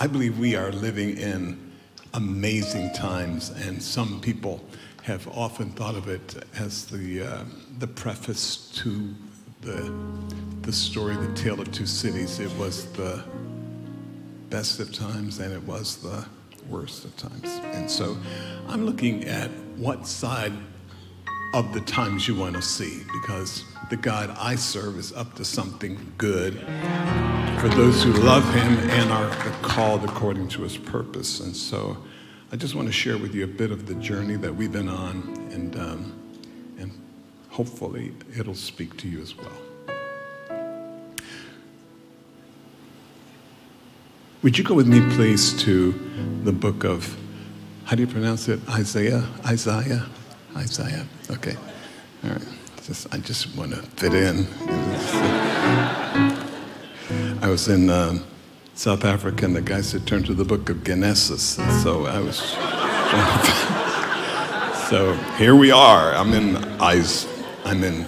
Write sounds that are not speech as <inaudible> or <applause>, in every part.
I believe we are living in amazing times, and some people have often thought of it as the, uh, the preface to the, the story, The Tale of Two Cities. It was the best of times and it was the worst of times. And so I'm looking at what side of the times you want to see because the God I serve is up to something good for those who love him and are called according to his purpose. And so I just want to share with you a bit of the journey that we've been on, and, um, and hopefully it'll speak to you as well. Would you go with me, please, to the book of, how do you pronounce it? Isaiah? Isaiah? Isaiah. Okay. All right. Just, I just want to fit in. I was in um, South Africa, and the guy said, turn to the book of Genesis. And so I was. <laughs> so here we are. I'm in, Is, I'm in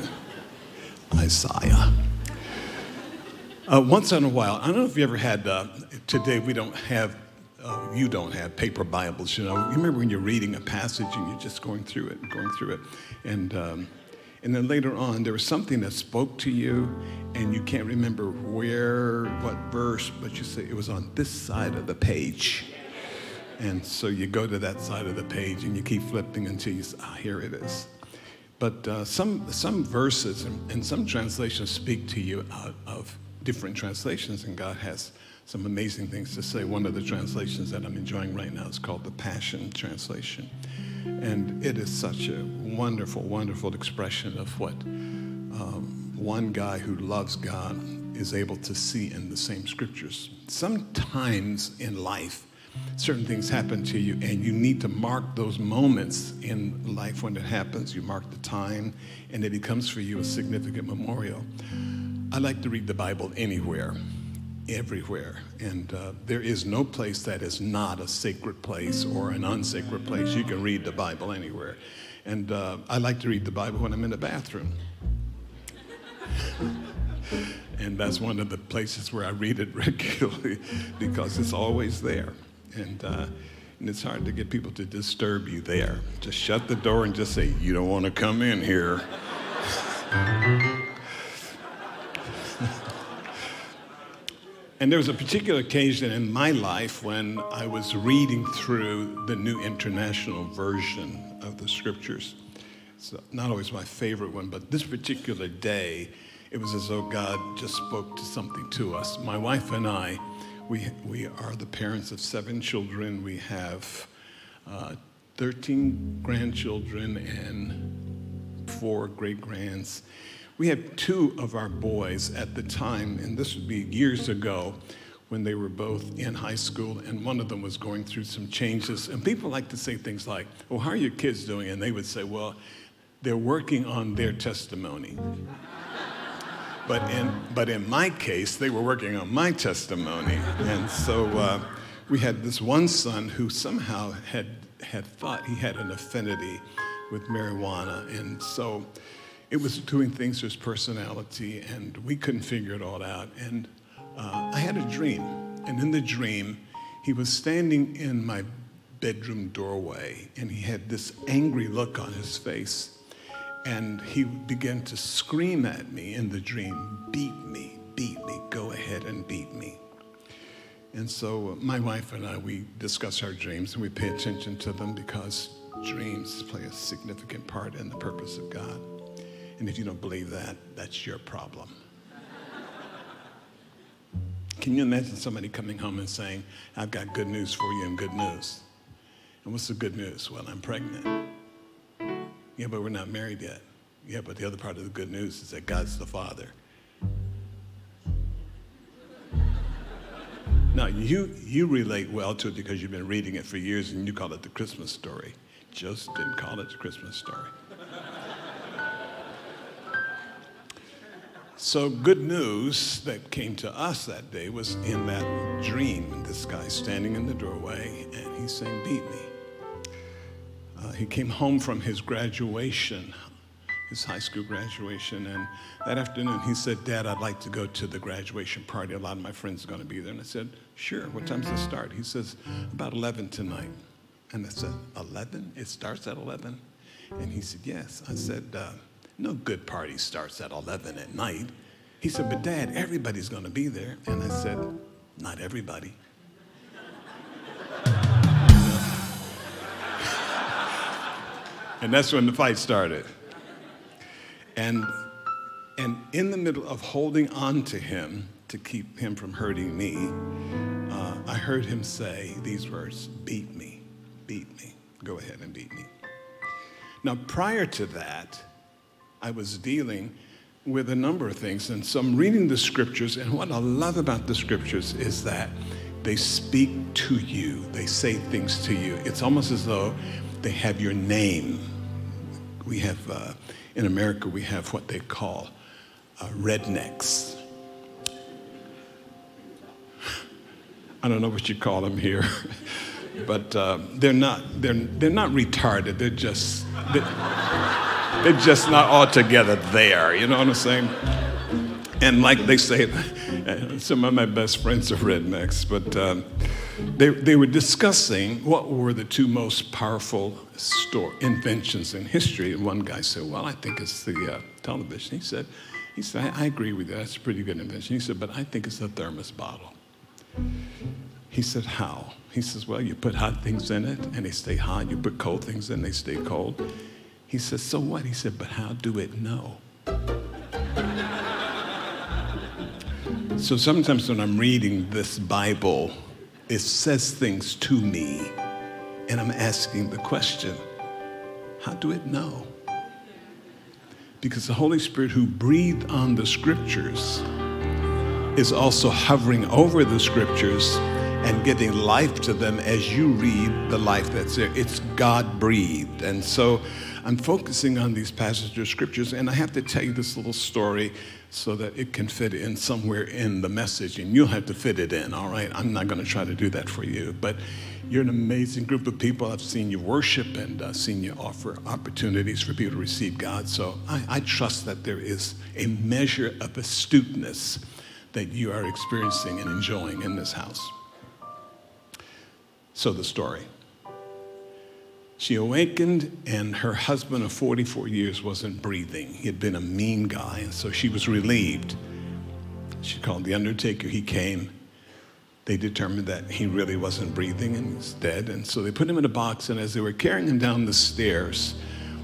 Isaiah. Uh, once in a while, I don't know if you ever had, uh, today we don't have, uh, you don't have paper Bibles, you know. You remember when you're reading a passage and you're just going through it and going through it. And, um, and then later on, there was something that spoke to you, and you can't remember where, what verse, but you say it was on this side of the page. And so you go to that side of the page and you keep flipping until you say, ah, here it is. But uh, some, some verses and, and some translations speak to you out of different translations, and God has some amazing things to say. One of the translations that I'm enjoying right now is called the Passion Translation. And it is such a wonderful, wonderful expression of what um, one guy who loves God is able to see in the same scriptures. Sometimes in life, certain things happen to you, and you need to mark those moments in life when it happens. You mark the time, and it becomes for you a significant memorial. I like to read the Bible anywhere everywhere. And uh, there is no place that is not a sacred place or an unsacred place. You can read the Bible anywhere. And uh, I like to read the Bible when I'm in the bathroom. <laughs> and that's one of the places where I read it <laughs> regularly because it's always there. And, uh, and it's hard to get people to disturb you there. Just shut the door and just say, You don't want to come in here. <laughs> And there was a particular occasion in my life when I was reading through the New International Version of the Scriptures. It's not always my favorite one, but this particular day, it was as though God just spoke to something to us. My wife and I, we, we are the parents of seven children. We have uh, 13 grandchildren and four great grands. We had two of our boys at the time, and this would be years ago when they were both in high school, and one of them was going through some changes. And people like to say things like, Well, how are your kids doing? And they would say, Well, they're working on their testimony. <laughs> but, in, but in my case, they were working on my testimony. And so uh, we had this one son who somehow had, had thought he had an affinity with marijuana. And so it was doing things to his personality, and we couldn't figure it all out. And uh, I had a dream, and in the dream, he was standing in my bedroom doorway, and he had this angry look on his face. And he began to scream at me in the dream, Beat me, beat me, go ahead and beat me. And so uh, my wife and I, we discuss our dreams and we pay attention to them because dreams play a significant part in the purpose of God. And if you don't believe that, that's your problem. Can you imagine somebody coming home and saying, I've got good news for you and good news? And what's the good news? Well, I'm pregnant. Yeah, but we're not married yet. Yeah, but the other part of the good news is that God's the Father. Now, you, you relate well to it because you've been reading it for years and you call it the Christmas story. Just didn't call it the Christmas story. So, good news that came to us that day was in that dream. This guy standing in the doorway and he's saying, Beat me. Uh, he came home from his graduation his high school graduation. And that afternoon, he said, Dad, I'd like to go to the graduation party. A lot of my friends are going to be there. And I said, Sure. What time's it start? He says, About 11 tonight. And I said, 11? It starts at 11? And he said, Yes. I said, uh, No good party starts at 11 at night. He said, But Dad, everybody's going to be there. And I said, Not everybody. and that's when the fight started. And, and in the middle of holding on to him to keep him from hurting me, uh, I heard him say these words Beat me, beat me, go ahead and beat me. Now, prior to that, I was dealing with a number of things. And so I'm reading the scriptures, and what I love about the scriptures is that they speak to you, they say things to you. It's almost as though they have your name. We have, uh, in America, we have what they call uh, rednecks. I don't know what you call them here, <laughs> but uh, they're not. They're they're not retarded. They're just. They're, they're just not altogether there. You know what I'm saying? And like they say, <laughs> some of my best friends are rednecks, but um, they, they were discussing what were the two most powerful store inventions in history. And one guy said, Well, I think it's the uh, television. He said, he said, I, I agree with you. That's a pretty good invention. He said, But I think it's the thermos bottle. He said, How? He says, Well, you put hot things in it and they stay hot. You put cold things in, they stay cold. He says, So what? He said, But how do it know? so sometimes when I'm reading this Bible, it says things to me, and I'm asking the question, How do it know? Because the Holy Spirit who breathed on the scriptures is also hovering over the scriptures and giving life to them as you read the life that's there. It's God breathed. And so I'm focusing on these passages of scriptures, and I have to tell you this little story so that it can fit in somewhere in the message, and you'll have to fit it in, all right? I'm not going to try to do that for you, but you're an amazing group of people. I've seen you worship and uh, seen you offer opportunities for people to receive God. So I, I trust that there is a measure of astuteness that you are experiencing and enjoying in this house. So the story. She awakened, and her husband of 44 years wasn't breathing. He had been a mean guy, and so she was relieved. She called the undertaker. He came. They determined that he really wasn't breathing and was dead. And so they put him in a box, and as they were carrying him down the stairs,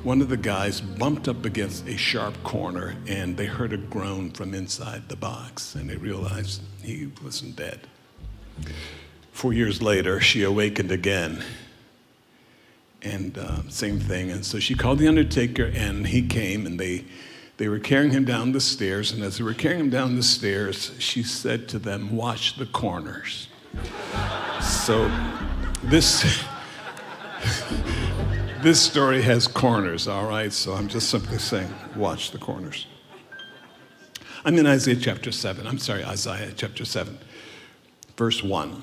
one of the guys bumped up against a sharp corner, and they heard a groan from inside the box, and they realized he wasn't dead. Four years later, she awakened again and uh, same thing. And so she called the undertaker, and he came, and they they were carrying him down the stairs. And as they were carrying him down the stairs, she said to them, "Watch the corners." so this. <laughs> this story has corners, all right? So I'm just simply saying, watch the corners. I'm in Isaiah chapter 7. I'm sorry, Isaiah chapter 7, verse 1.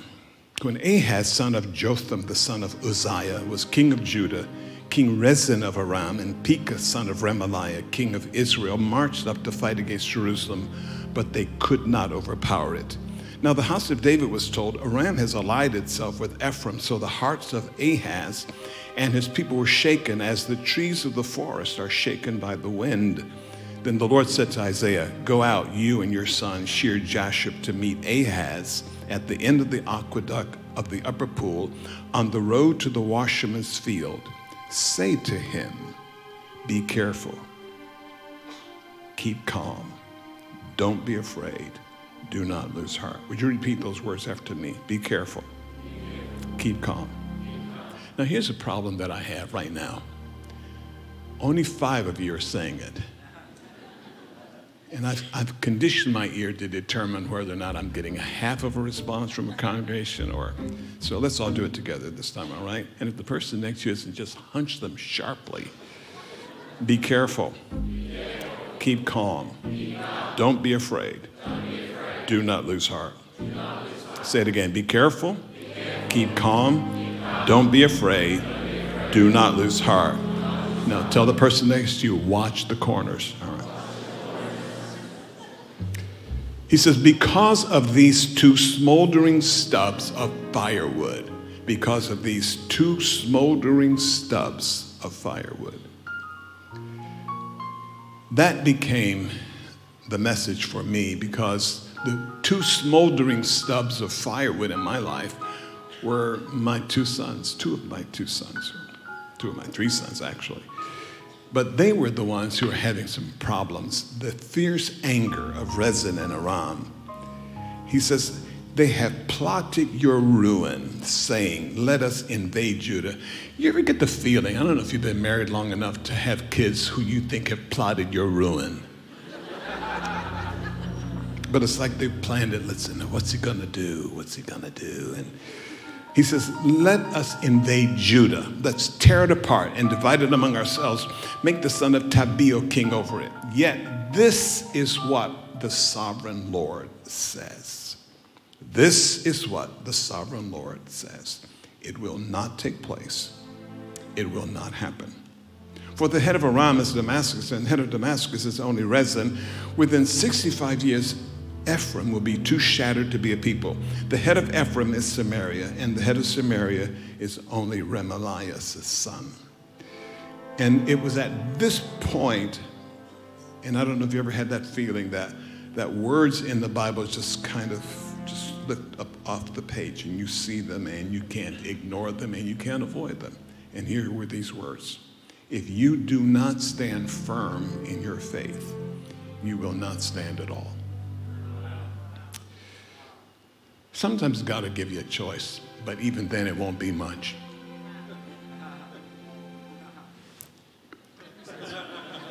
When Ahaz, son of Jotham, the son of Uzziah, was king of Judah, King Rezin of Aram and Pekah, son of Remaliah, king of Israel, marched up to fight against Jerusalem, but they could not overpower it. Now the house of David was told, Aram has allied itself with Ephraim, so the hearts of Ahaz and his people were shaken as the trees of the forest are shaken by the wind. Then the Lord said to Isaiah, Go out, you and your son, Shear Jashub, to meet Ahaz at the end of the aqueduct of the upper pool on the road to the washerman's field. Say to him, Be careful, keep calm, don't be afraid, do not lose heart. Would you repeat those words after me? Be careful, keep calm. Now, here's a problem that I have right now. Only five of you are saying it. And I've, I've, conditioned my ear to determine whether or not I'm getting a half of a response from a congregation or. So let's all do it together this time, all right? And if the person next to you isn't, just hunch them sharply. Be careful. Keep calm. Don't be afraid. Do not lose heart. Say it again. Be careful. Keep calm. Don't be afraid. Do not lose heart. Now tell the person next to you, watch the corners. All right. He says, because of these two smoldering stubs of firewood, because of these two smoldering stubs of firewood. That became the message for me because the two smoldering stubs of firewood in my life were my two sons, two of my two sons, two of my three sons actually. But they were the ones who were having some problems. The fierce anger of Rezin and Aram. He says, they have plotted your ruin, saying, Let us invade Judah. You ever get the feeling, I don't know if you've been married long enough to have kids who you think have plotted your ruin. but it's like they've planned it. Listen, what's he gonna do? What's he gonna do? And he says, Let us invade Judah. Let's tear it apart and divide it among ourselves. Make the son of Tabeel king over it. Yet this is what the sovereign Lord says. This is what the sovereign Lord says it will not take place, it will not happen. For the head of Aram is Damascus, and the head of Damascus is only Rezin. Within 65 years, Ephraim will be too shattered to be a people. The head of Ephraim is Samaria, and the head of Samaria is only Remaliah's son. And it was at this point, and I don't know if you ever had that feeling that, that words in the Bible just kind of just lift up off the page and you see them and you can't ignore them and you can't avoid them. And here were these words If you do not stand firm in your faith, you will not stand at all. Sometimes God will give you a choice, but even then it won't be much.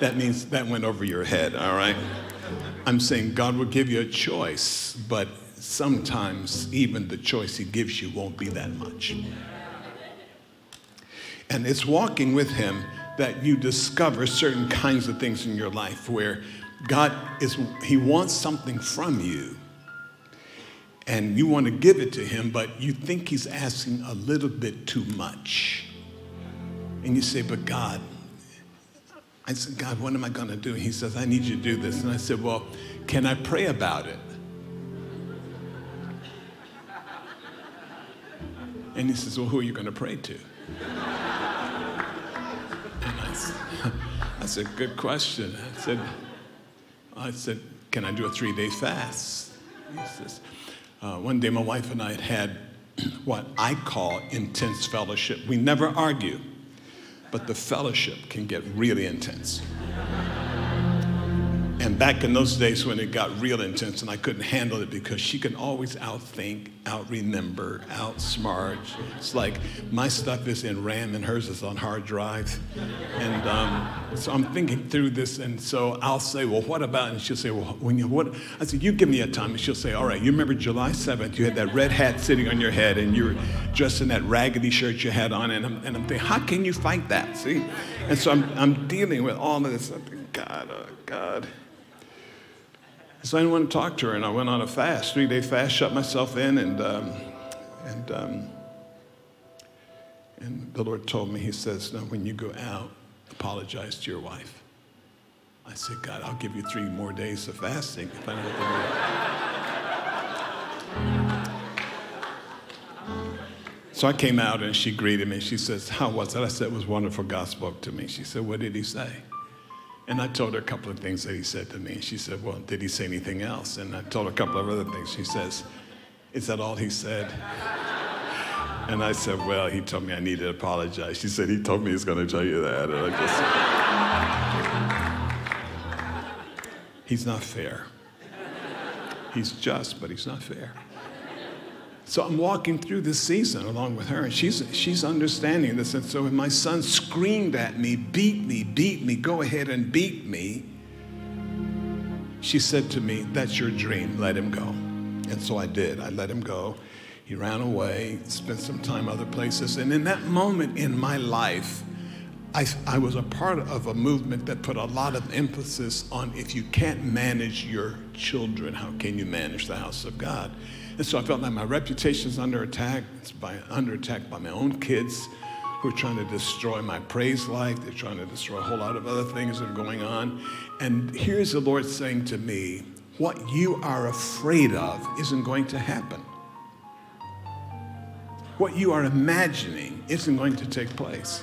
That means that went over your head, all right? I'm saying God will give you a choice, but sometimes even the choice he gives you won't be that much. And it's walking with him that you discover certain kinds of things in your life where God is, he wants something from you. And you want to give it to him, but you think he's asking a little bit too much. And you say, but God, I said, God, what am I going to do? He says, I need you to do this. And I said, well, can I pray about it? And he says, Well, who are you going to pray to? And I said, <laughs> I said, Good question. I said, I said, Can I do a three day fast? He says, uh, One day my wife and I had had <clears throat> what I call intense fellowship. We never argue, but the fellowship can get really intense. And back in those days when it got real intense and I couldn't handle it because she can always outthink, outremember, outsmart. It's like my stuff is in RAM and hers is on hard drives. And um, so I'm thinking through this, and so I'll say, Well, what about? And she'll say, Well, when you, what? I said, You give me a time. And she'll say, All right, you remember July 7th, you had that red hat sitting on your head and you were dressed in that raggedy shirt you had on. And I'm, and I'm thinking, How can you fight that? See? And so I'm, I'm dealing with all of this. I'm thinking, God, oh, God. So I didn't want to talk to her, and I went on a fast, three day fast, shut myself in, and, um, and, um, and the Lord told me, He says, Now, when you go out, apologize to your wife. I said, God, I'll give you three more days of fasting if I So I came out and she greeted me. She says, How was it? I said, It was wonderful. God spoke to me. She said, What did he say? And I told her a couple of things that he said to me. She said, Well, did he say anything else? And I told her a couple of other things. She says, Is that all he said? And I said, Well, he told me I needed to apologize. She said, He told me he's going to tell you that. And I just He's not fair. He's just, but he's not fair. So I'm walking through this season along with her, and she's, she's understanding this. And so when my son screamed at me, beat me, beat me, go ahead and beat me, she said to me, That's your dream, let him go. And so I did. I let him go. He ran away, spent some time other places. And in that moment in my life, I, I, was a part of a movement that put a lot of emphasis on if you can't manage your children, how can you manage the house of God? And so I felt like my reputation is under attack. It's by, under attack by my own kids who are trying to destroy my praise life. They're trying to destroy a whole lot of other things that are going on. And here's the Lord saying to me, what you are afraid of isn't going to happen. What you are imagining isn't going to take place.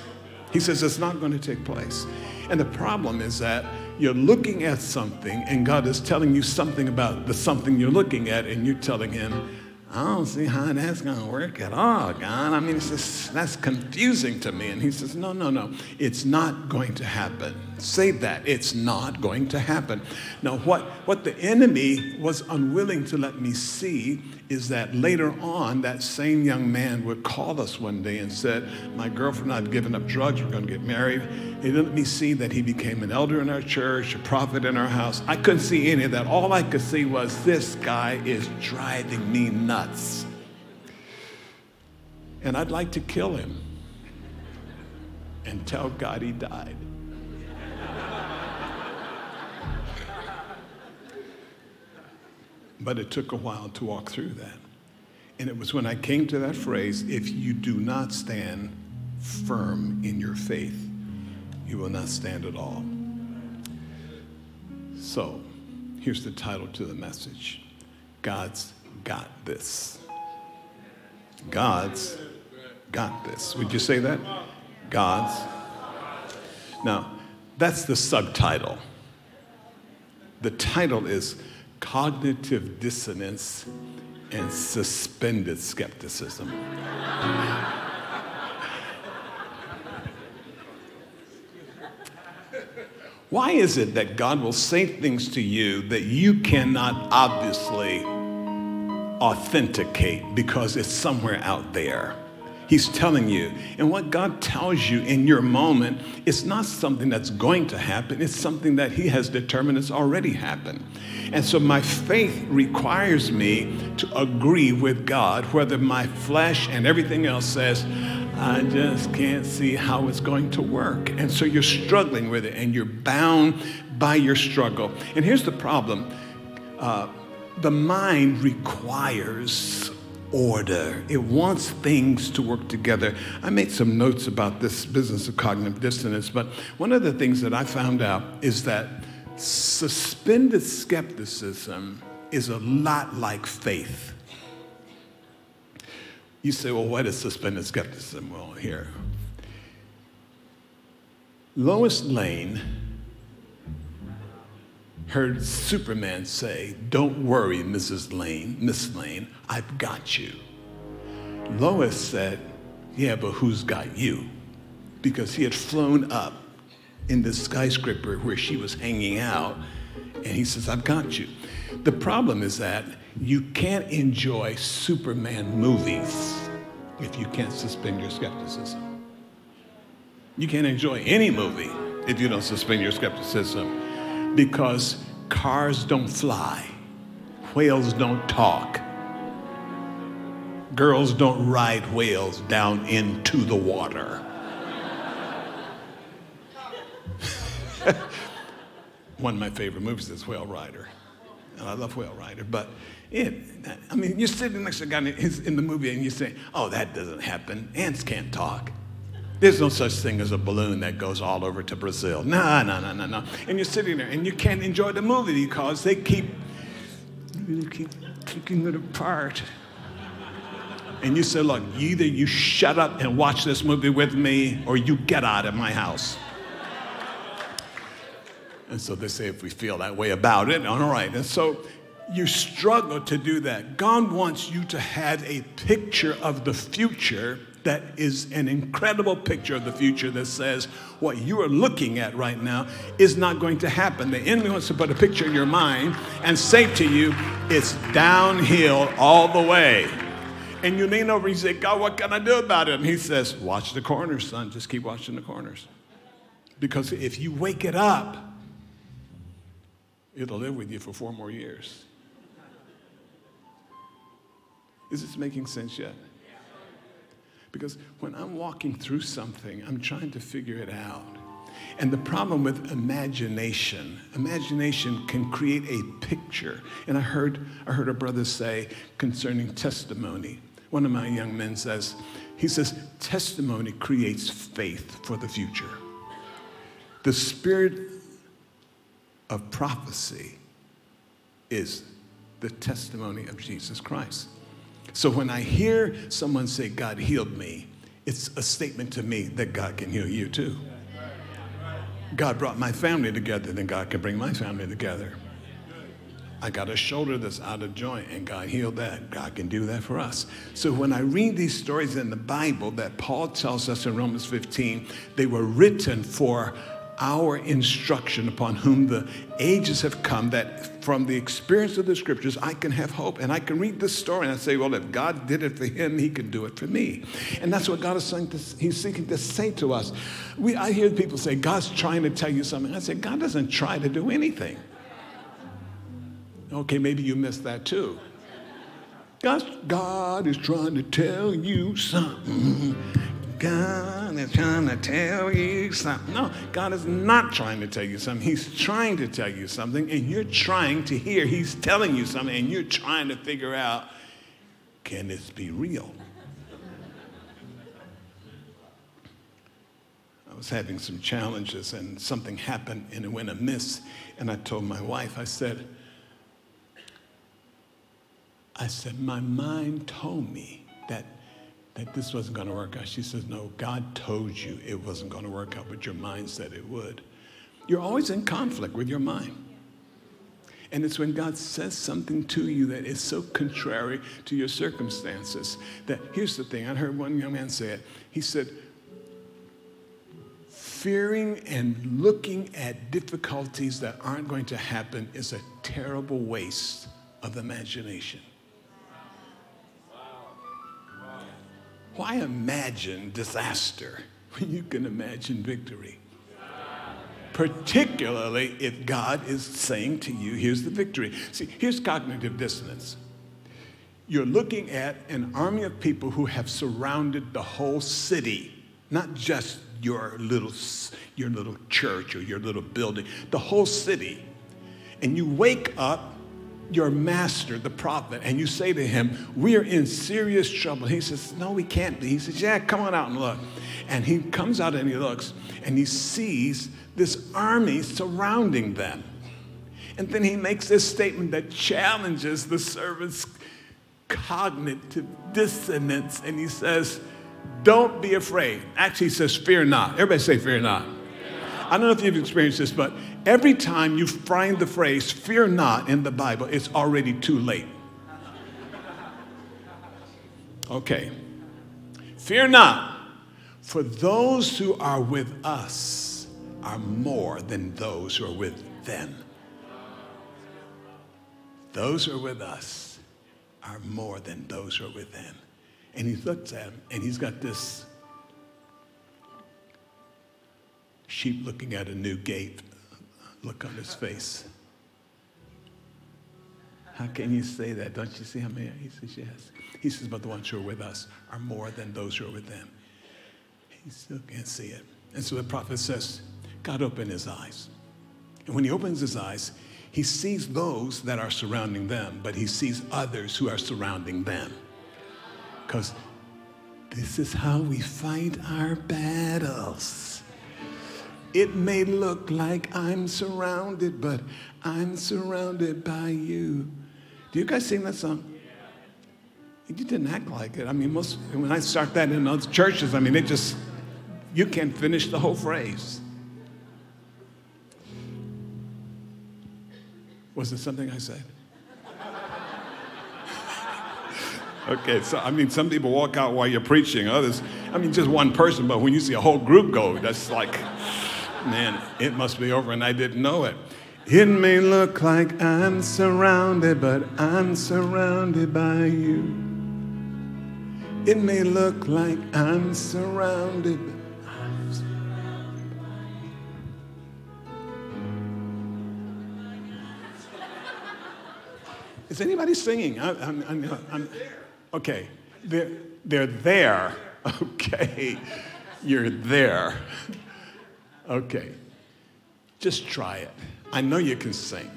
He says it's not going to take place. And the problem is that you're looking at something and God is telling you something about the something you're looking at, and you're telling Him, I don't see how that's going to work at all, God. I mean, it's just, that's confusing to me. And he says, No, no, no. It's not going to happen. Say that. It's not going to happen. Now, what, what the enemy was unwilling to let me see is that later on, that same young man would call us one day and said, My girlfriend and I have given up drugs, we're going to get married. He didn't let me see that he became an elder in our church, a prophet in our house. I couldn't see any of that. All I could see was this guy is driving me nuts. And I'd like to kill him and tell God he died. But it took a while to walk through that. And it was when I came to that phrase if you do not stand firm in your faith, you will not stand at all. So, here's the title to the message God's got this. God's got this. Would you say that? God's. Now, that's the subtitle. The title is cognitive dissonance and suspended skepticism. Why is it that God will say things to you that you cannot obviously authenticate because it's somewhere out there? He's telling you. And what God tells you in your moment is not something that's going to happen, it's something that He has determined has already happened. And so my faith requires me to agree with God, whether my flesh and everything else says, I just can't see how it's going to work. And so you're struggling with it and you're bound by your struggle. And here's the problem uh, the mind requires order. It wants things to work together. I made some notes about this business of cognitive dissonance, but one of the things that I found out is that suspended skepticism is a lot like faith. You say, well, what is suspended skepticism? Well, here. Lois Lane heard Superman say, Don't worry, Mrs. Lane, Miss Lane, I've got you. Lois said, Yeah, but who's got you? Because he had flown up in the skyscraper where she was hanging out, and he says, I've got you. The problem is that you can't enjoy Superman movies if you can't suspend your skepticism. You can't enjoy any movie if you don't suspend your skepticism because cars don't fly, whales don't talk, girls don't ride whales down into the water. <laughs> One of my favorite movies is Whale Rider. And I love Whale Rider, but it, I mean, you're sitting next to a guy in the movie and you say, oh, that doesn't happen. Ants can't talk. There's no such thing as a balloon that goes all over to Brazil. No, no, no, no, no. And you're sitting there and you can't enjoy the movie because they keep, they keep kicking it apart. And you say, look, either you shut up and watch this movie with me or you get out of my house. And so they say, if we feel that way about it, all right. And so you struggle to do that. God wants you to have a picture of the future that is an incredible picture of the future that says what you are looking at right now is not going to happen. The enemy wants to put a picture in your mind and say to you, it's downhill all the way. And you lean over and you say, God, what can I do about it? And he says, Watch the corners, son. Just keep watching the corners. Because if you wake it up, it'll live with you for four more years. Is this making sense yet? Because when I'm walking through something, I'm trying to figure it out. And the problem with imagination, imagination can create a picture. And I heard, I heard a brother say concerning testimony One of my young men says, he says, testimony creates faith for the future. The spirit of prophecy is the testimony of Jesus Christ. So when I hear someone say, God healed me, it's a statement to me that God can heal you too. God brought my family together, then God can bring my family together. I got a shoulder that's out of joint, and God healed that. God can do that for us. So when I read these stories in the Bible that Paul tells us in Romans 15, they were written for our instruction upon whom the ages have come, that from the experience of the scriptures, I can have hope. And I can read this story and I say, well, if God did it for him, he can do it for me. And that's what God is saying to, he's seeking to say to us. We, I hear people say, God's trying to tell you something. I say, God doesn't try to do anything. Okay, maybe you missed that too. God, God is trying to tell you something. God is trying to tell you something. No, God is not trying to tell you something. He's trying to tell you something, and you're trying to hear. He's telling you something, and you're trying to figure out can this be real? I was having some challenges, and something happened, and it went amiss. And I told my wife, I said, I said, my mind told me that that this wasn't going to work out. She says, No, God told you it wasn't going to work out, but your mind said it would. You're always in conflict with your mind. And it's when God says something to you that is so contrary to your circumstances that here's the thing I heard one young man say it. He said, Fearing and looking at difficulties that aren't going to happen is a terrible waste of imagination. Why imagine disaster when you can imagine victory? Particularly if God is saying to you, here's the victory. See, here's cognitive dissonance. You're looking at an army of people who have surrounded the whole city, not just your little, your little church or your little building, the whole city. And you wake up your master, the prophet, and you say to him, We are in serious trouble. He says, No, we can't be. He says, Yeah, come on out and look. And he comes out and he looks and he sees this army surrounding them. And then he makes this statement that challenges the servant's cognitive dissonance. And he says, Don't be afraid. Actually, he says, Fear not. Everybody say, Fear not. I don't know if you've experienced this, but every time you find the phrase fear not in the Bible, it's already too late. Okay. Fear not, for those who are with us are more than those who are with them. Those who are with us are more than those who are with them. And he looks at him and he's got this sheep looking at a new gate look on his face. How can you say that? Don't you see how many? He says, yes. He says, but the ones who are with us are more than those who are with them. He still can't see it. And so the prophet says, God opened his eyes. And when he opens his eyes, he sees those that are surrounding them, but he sees others who are surrounding them. Because this is how we fight our battles. It may look like I'm surrounded, but I'm surrounded by you. Do you guys sing that song? You didn't act like it. I mean, most when I start that in other churches, I mean, it just you can't finish the whole phrase. Was it something I said? <laughs> okay, so I mean, some people walk out while you're preaching. Others, I mean, just one person, but when you see a whole group go, that's like man, it must be over and I didn't know it. It may look like I'm surrounded, but I'm surrounded by you. It may look like I'm surrounded, but I'm surrounded by you. Is anybody singing? I, I'm, I'm, I'm, okay, they're, they're there. <laughs> Okay, you're there. Okay. Just try it. I know you can sing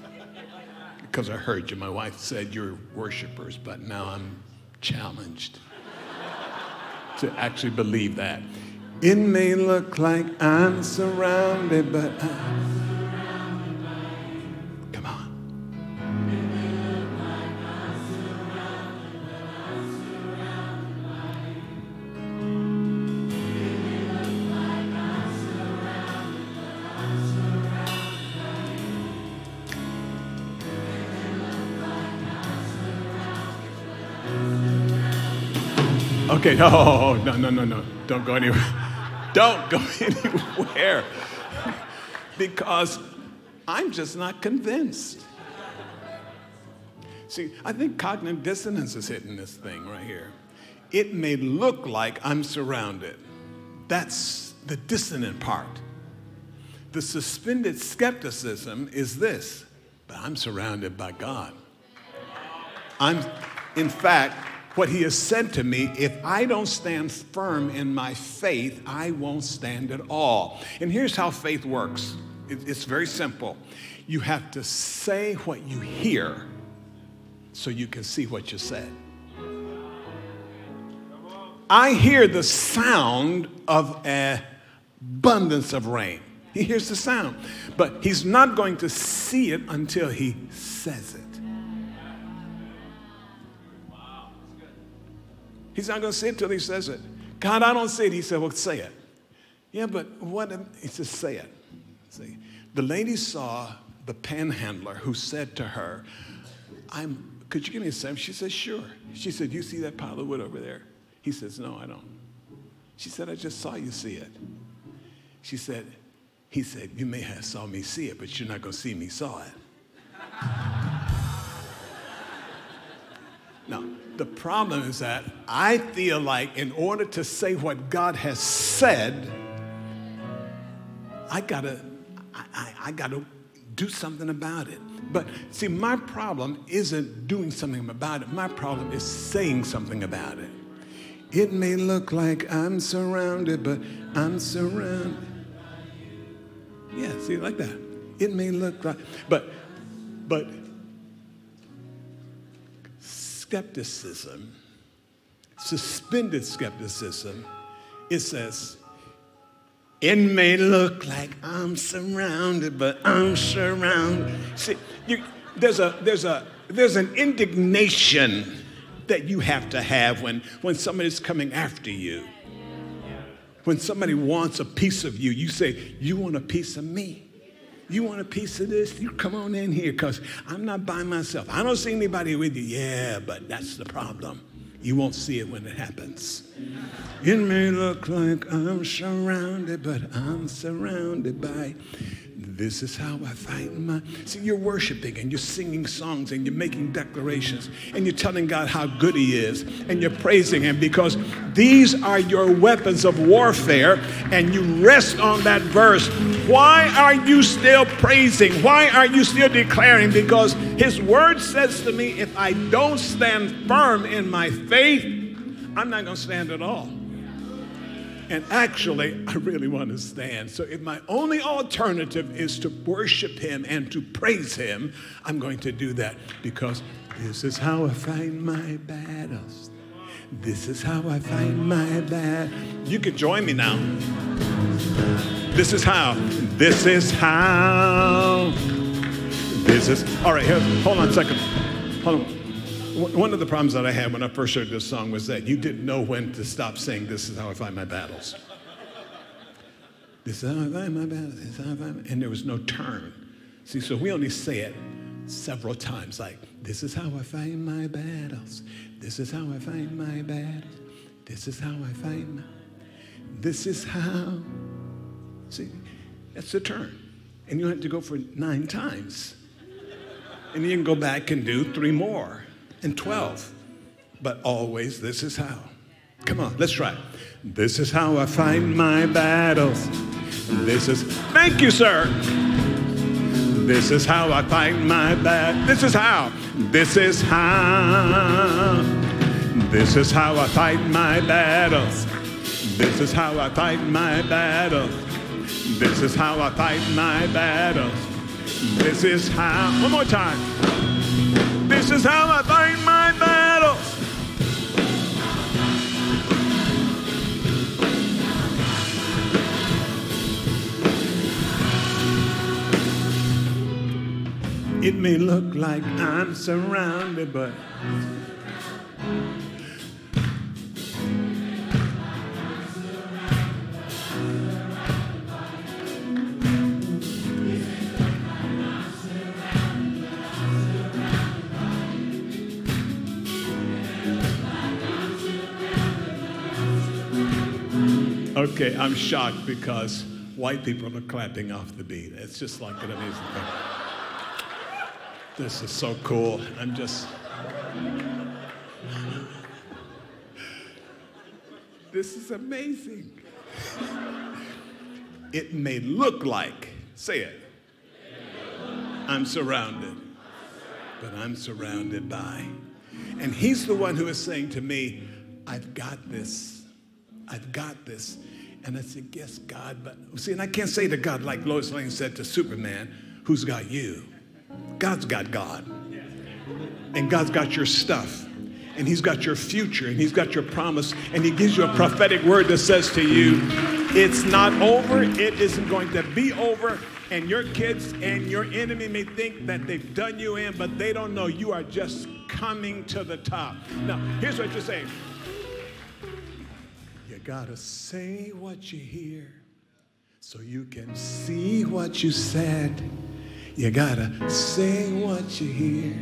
because I heard you. My wife said you're worshipers, but now I'm challenged. to actually believe that. It may look like I'm surrounded, but I'm. Okay, <laughs> no, no, no, no, no. Don't go anywhere. <laughs> Don't go <laughs> anywhere. because I'm just not convinced. See, I think cognitive dissonance is hitting this thing right here. It may look like I'm surrounded. That's the dissonant part. The suspended skepticism is this, but I'm surrounded by God. I'm, in fact, what he has said to me if I don't stand firm in my faith, I won't stand at all. And here's how faith works it's very simple. You have to say what you hear so you can see what you said. I hear the sound of an abundance of rain. He hears the sound, but he's not going to see it until he says it. He's not going to say it till he says it. God, I don't see it. He said, Well, say it. Yeah, but what? He says, Say it. See, the lady saw the panhandler who said to her, I'm, could you give me a second? She said, Sure. She said, You see that pile of wood over there? He says, No, I don't. She said, I just saw you see it. She said, He said, You may have saw me see it, but you're not going to see me saw it. <laughs> now, the problem is that I feel like in order to say what God has said, I gotta, I, I, I gotta do something about it. But see, my problem isn't doing something about it. My problem is saying something about it. It may look like I'm surrounded, but I'm surrounded. Yeah, see, like that. It may look like, but, but skepticism, suspended skepticism, it says, it may look like I'm surrounded, but I'm surrounded. See, you, there's, a, there's, a, there's an indignation that you have to have when, when somebody's coming after you. When somebody wants a piece of you, you say, You want a piece of me? You want a piece of this? You come on in here because I'm not by myself. I don't see anybody with you. Yeah, but that's the problem. You won't see it when it happens. It may look like I'm surrounded, but I'm surrounded by this is how I fight my. See, you're worshiping and you're singing songs and you're making declarations and you're telling God how good He is and you're praising Him because these are your weapons of warfare and you rest on that verse. Why are you still praising? Why are you still declaring? Because His word says to me, if I don't stand firm in my faith, I'm not going to stand at all. And actually, I really want to stand. So if my only alternative is to worship Him and to praise Him, I'm going to do that because this is how I find my battles. This is how I find my battle. You can join me now. This is how. This is how. This is. All right, here, hold on a second. Hold on. One of the problems that I had when I first heard this song was that you didn't know when to stop saying, This is how I fight my battles. This is how I fight my battles. This is how I my... And there was no turn. See, so we only say it several times, like, This is how I fight my battles. This is how I fight my battles. This is how I fight my. This is how. See, that's the turn. And you have to go for nine times. And you can go back and do three more and 12. But always, this is how. Come on, let's try. This is how I fight my battles. This is, thank you, sir. This is how I fight my battle. This is how. This is how. This is how I fight my battles. This is how I fight my battles. This is how I fight my battles. This is how. One more time. This is how I fight my battles. It may look like I'm surrounded, but Okay, I'm shocked because white people are clapping off the beat. It's just like an amazing thing. This is so cool. I'm just. This is amazing. It may look like, say it, I'm surrounded, but I'm surrounded by. And he's the one who is saying to me, I've got this. I've got this. And I said, Yes, God. But see, and I can't say to God like Lois Lane said to Superman, Who's got you? God's got God. And God's got your stuff. And He's got your future. And He's got your promise. And He gives you a prophetic word that says to you, It's not over. It isn't going to be over. And your kids and your enemy may think that they've done you in, but they don't know you are just coming to the top. Now, here's what you're saying gotta say what you hear so you can see what you said. You gotta say what you hear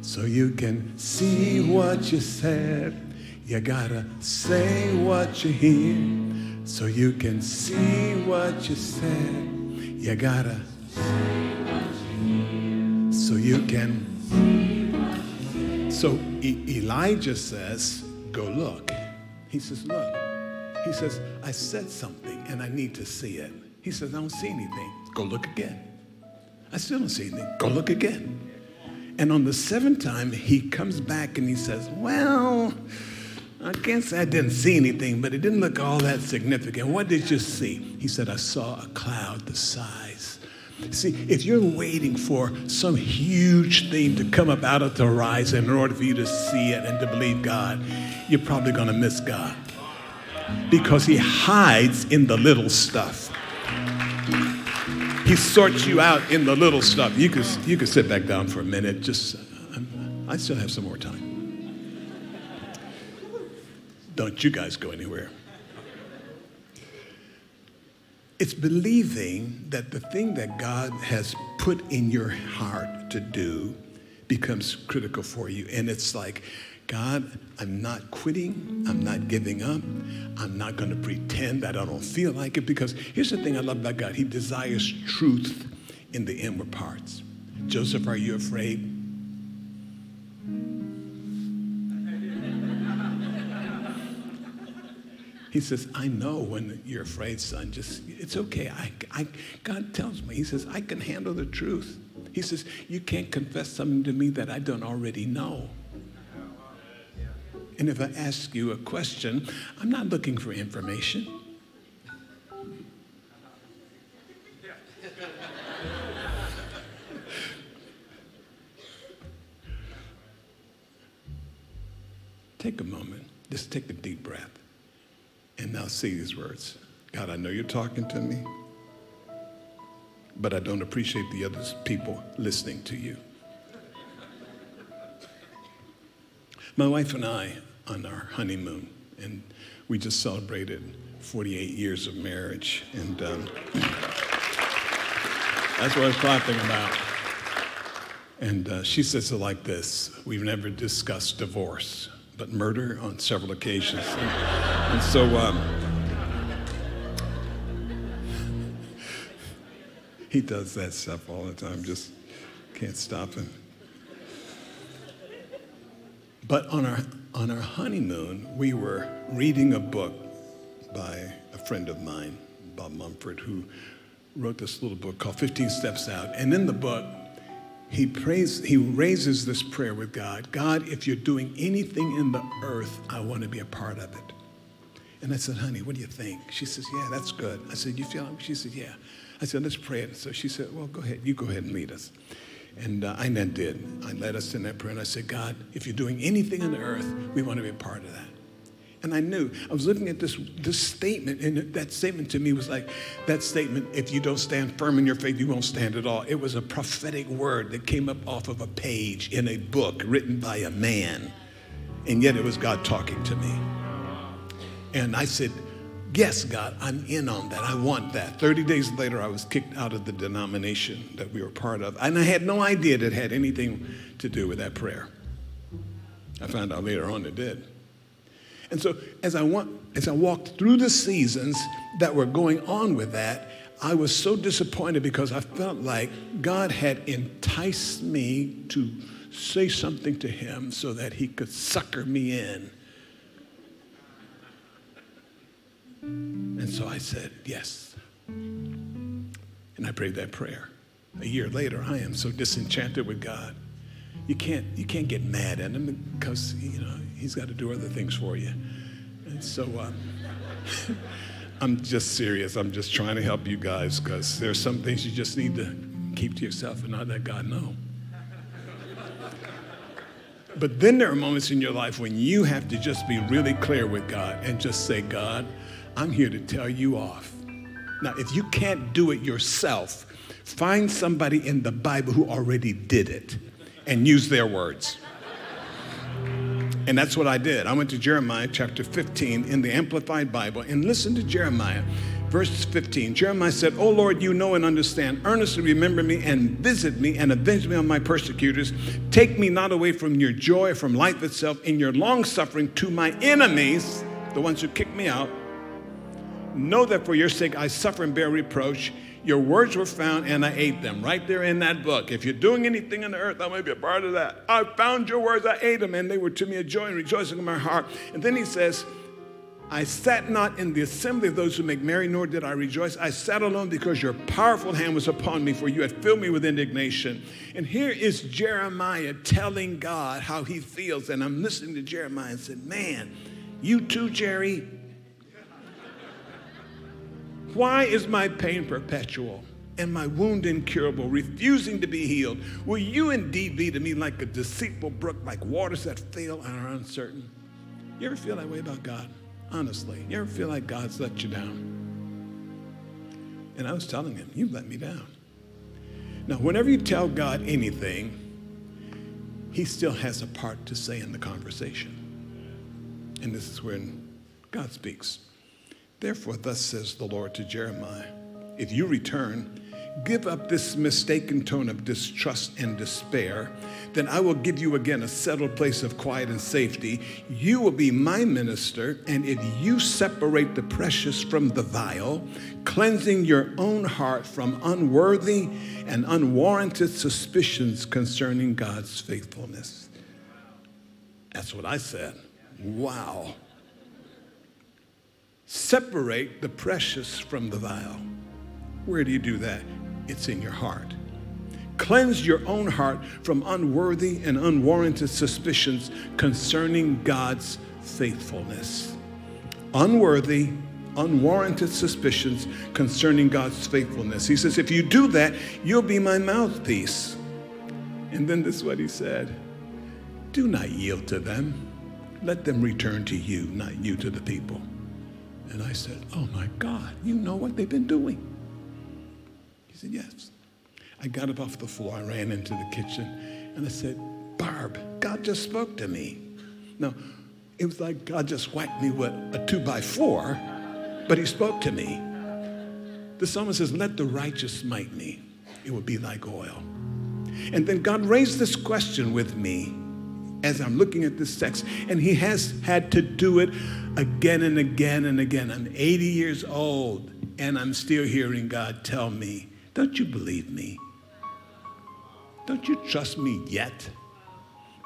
so you can see what you said. You gotta say what you hear so you can see what you said. You gotta so you can. So e- Elijah says, Go look. He says, Look. He says, I said something and I need to see it. He says, I don't see anything. Go look again. I still don't see anything. Go look again. And on the seventh time, he comes back and he says, Well, I can't say I didn't see anything, but it didn't look all that significant. What did you see? He said, I saw a cloud the size. See, if you're waiting for some huge thing to come up out of the horizon in order for you to see it and to believe God, you're probably going to miss God because he hides in the little stuff. He sorts you out in the little stuff. You could, you could sit back down for a minute. Just, uh, I still have some more time. Don't you guys go anywhere. It's believing that the thing that God has put in your heart to do becomes critical for you. And it's like, God, I'm not quitting. I'm not giving up. I'm not going to pretend that I don't feel like it because here's the thing I love about God He desires truth in the inward parts. Joseph, are you afraid? He says, I know when you're afraid, son. Just, it's okay. I, I, God tells me, He says, I can handle the truth. He says, You can't confess something to me that I don't already know. And if I ask you a question, I'm not looking for information. take a moment, just take a deep breath, and now say these words God, I know you're talking to me, but I don't appreciate the other people listening to you. My wife and I on our honeymoon, and we just celebrated 48 years of marriage, and um, <clears throat> that's what I was clapping about. And uh, she says it like this We've never discussed divorce, but murder on several occasions. And, <laughs> and so, um, he does that stuff all the time, just can't stop him. But on our, on our honeymoon, we were reading a book by a friend of mine, Bob Mumford, who wrote this little book called 15 Steps Out. And in the book, he prays, he raises this prayer with God God, if you're doing anything in the earth, I want to be a part of it. And I said, honey, what do you think? She says, yeah, that's good. I said, you feel like? She said, yeah. I said, let's pray. It. So she said, well, go ahead. You go ahead and lead us. And uh, I then did. I led us in that prayer, and I said, God, if you're doing anything on earth, we want to be a part of that. And I knew. I was looking at this, this statement, and that statement to me was like that statement if you don't stand firm in your faith, you won't stand at all. It was a prophetic word that came up off of a page in a book written by a man. And yet it was God talking to me. And I said, Yes, God, I'm in on that. I want that. 30 days later, I was kicked out of the denomination that we were part of. And I had no idea that had anything to do with that prayer. I found out later on it did. And so as I, want, as I walked through the seasons that were going on with that, I was so disappointed because I felt like God had enticed me to say something to him so that he could sucker me in. And so I said, yes. And I prayed that prayer. A year later, I am so disenchanted with God. You can't, you can't get mad at him because, you know, he's got to do other things for you. And so uh, <laughs> I'm just serious. I'm just trying to help you guys because there's some things you just need to keep to yourself and not let God know. But then there are moments in your life when you have to just be really clear with God and just say, God, I'm here to tell you off. Now, if you can't do it yourself, find somebody in the Bible who already did it and use their words. And that's what I did. I went to Jeremiah chapter 15 in the Amplified Bible and listened to Jeremiah. Verse 15 Jeremiah said, Oh Lord, you know and understand. Earnestly remember me and visit me and avenge me on my persecutors. Take me not away from your joy, from life itself, in your long suffering to my enemies, the ones who kicked me out. Know that for your sake I suffer and bear reproach. Your words were found and I ate them. Right there in that book. If you're doing anything on the earth, I may be a part of that. I found your words, I ate them, and they were to me a joy and rejoicing in my heart. And then he says, I sat not in the assembly of those who make merry, nor did I rejoice. I sat alone because your powerful hand was upon me, for you had filled me with indignation. And here is Jeremiah telling God how he feels. And I'm listening to Jeremiah and said, Man, you too, Jerry, why is my pain perpetual and my wound incurable, refusing to be healed? Will you indeed be to me like a deceitful brook, like waters that fail and are uncertain? You ever feel that way about God? Honestly, you ever feel like God's let you down? And I was telling him, You've let me down. Now, whenever you tell God anything, he still has a part to say in the conversation. And this is when God speaks. Therefore, thus says the Lord to Jeremiah If you return, give up this mistaken tone of distrust and despair, then I will give you again a settled place of quiet and safety. You will be my minister, and if you separate the precious from the vile, cleansing your own heart from unworthy and unwarranted suspicions concerning God's faithfulness. That's what I said. Wow. Separate the precious from the vile. Where do you do that? It's in your heart. Cleanse your own heart from unworthy and unwarranted suspicions concerning God's faithfulness. Unworthy, unwarranted suspicions concerning God's faithfulness. He says, if you do that, you'll be my mouthpiece. And then this is what he said Do not yield to them. Let them return to you, not you to the people. And I said, Oh my God, you know what they've been doing? He said, Yes. I got up off the floor, I ran into the kitchen, and I said, Barb, God just spoke to me. Now, it was like God just whacked me with a two by four, but he spoke to me. The psalmist says, Let the righteous smite me. It will be like oil. And then God raised this question with me as I'm looking at this text, and he has had to do it again and again and again. I'm 80 years old, and I'm still hearing God tell me, Don't you believe me? Don't you trust me yet?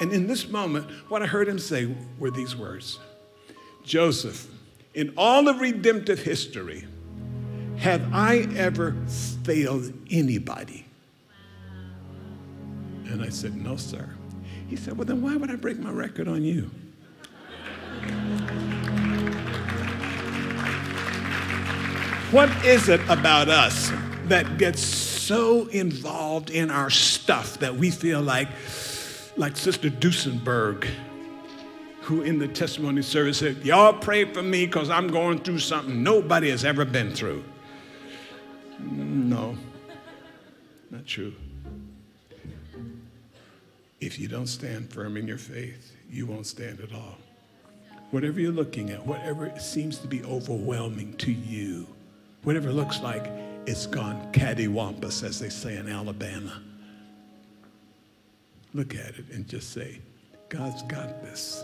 And in this moment, what I heard him say were these words Joseph, in all of redemptive history, have I ever failed anybody? And I said, No, sir. He said, Well, then why would I break my record on you? What is it about us that gets so involved in our stuff that we feel like, like Sister Duesenberg, who in the testimony service said, Y'all pray for me because I'm going through something nobody has ever been through. No, not true. If you don't stand firm in your faith, you won't stand at all. Whatever you're looking at, whatever seems to be overwhelming to you, whatever looks like it's gone cattywampus, as they say in Alabama, look at it and just say, God's got this.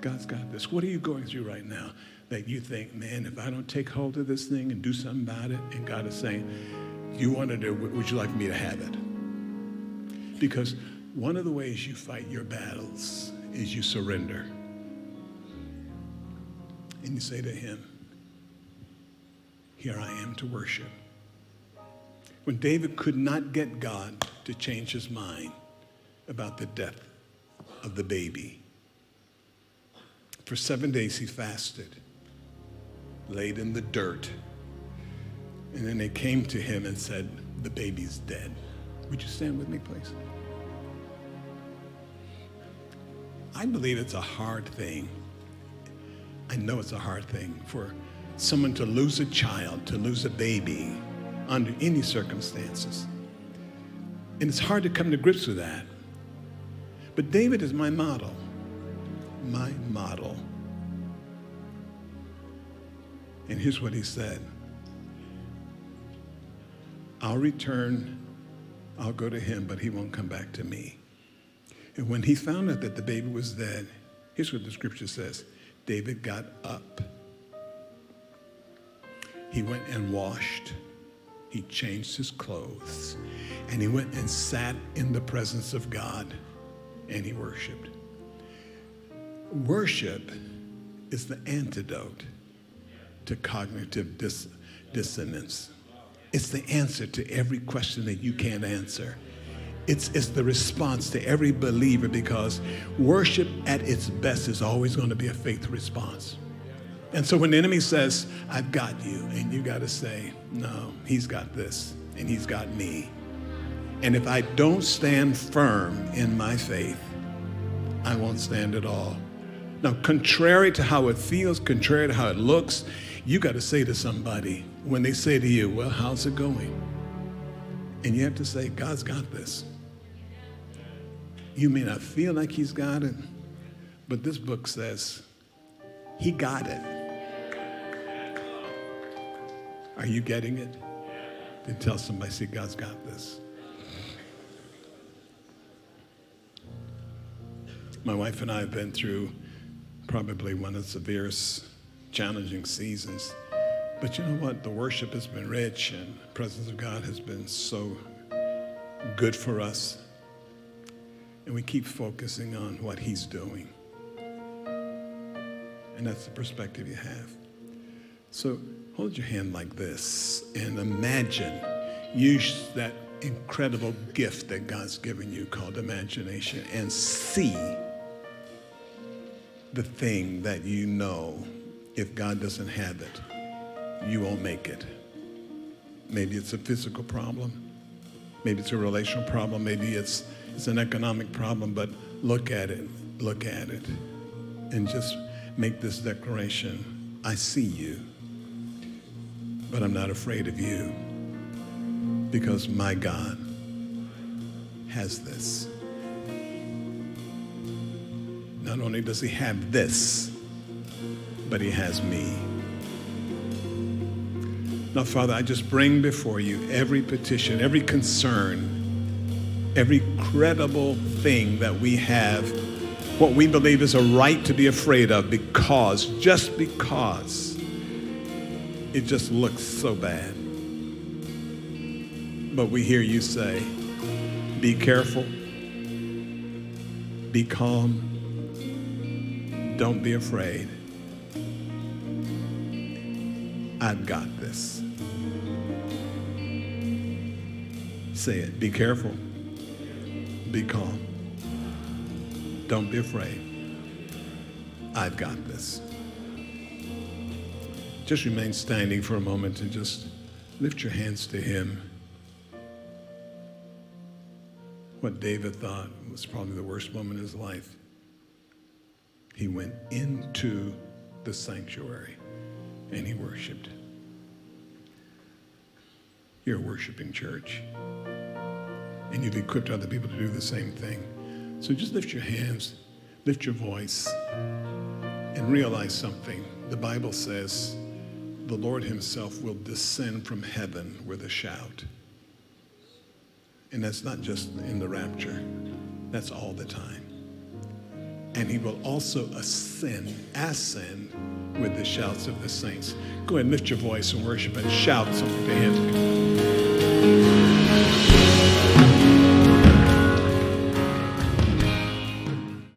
God's got this. What are you going through right now that you think, man, if I don't take hold of this thing and do something about it, and God is saying, you wanted it, would you like me to have it? Because one of the ways you fight your battles is you surrender. And you say to him, Here I am to worship. When David could not get God to change his mind about the death of the baby, for seven days he fasted, laid in the dirt, and then they came to him and said, The baby's dead. Would you stand with me, please? I believe it's a hard thing. I know it's a hard thing for someone to lose a child, to lose a baby under any circumstances. And it's hard to come to grips with that. But David is my model. My model. And here's what he said I'll return, I'll go to him, but he won't come back to me. And when he found out that the baby was dead, here's what the scripture says David got up. He went and washed. He changed his clothes. And he went and sat in the presence of God and he worshiped. Worship is the antidote to cognitive dis- dissonance. It's the answer to every question that you can't answer. It's, it's the response to every believer because worship at its best is always going to be a faith response. And so when the enemy says, I've got you, and you got to say, No, he's got this, and he's got me. And if I don't stand firm in my faith, I won't stand at all. Now, contrary to how it feels, contrary to how it looks, you got to say to somebody when they say to you, Well, how's it going? And you have to say, God's got this. You may not feel like He's got it, but this book says He got it. Are you getting it? Then tell somebody, see, God's got this. My wife and I have been through probably one of the severest, challenging seasons. But you know what? The worship has been rich and the presence of God has been so good for us. And we keep focusing on what He's doing. And that's the perspective you have. So hold your hand like this and imagine. Use that incredible gift that God's given you called imagination and see the thing that you know if God doesn't have it, you won't make it. Maybe it's a physical problem. Maybe it's a relational problem. Maybe it's, it's an economic problem. But look at it. Look at it. And just make this declaration I see you, but I'm not afraid of you because my God has this. Not only does he have this, but he has me. Now, Father, I just bring before you every petition, every concern, every credible thing that we have, what we believe is a right to be afraid of because, just because, it just looks so bad. But we hear you say, be careful, be calm, don't be afraid. I've got this. Say it. Be careful. Be calm. Don't be afraid. I've got this. Just remain standing for a moment and just lift your hands to Him. What David thought was probably the worst moment in his life he went into the sanctuary and he worshiped. You're a worshiping church. And you've equipped other people to do the same thing. So just lift your hands, lift your voice, and realize something. The Bible says the Lord Himself will descend from heaven with a shout. And that's not just in the rapture, that's all the time. And He will also ascend, ascend with the shouts of the saints. Go ahead and lift your voice and worship and shout something to Him.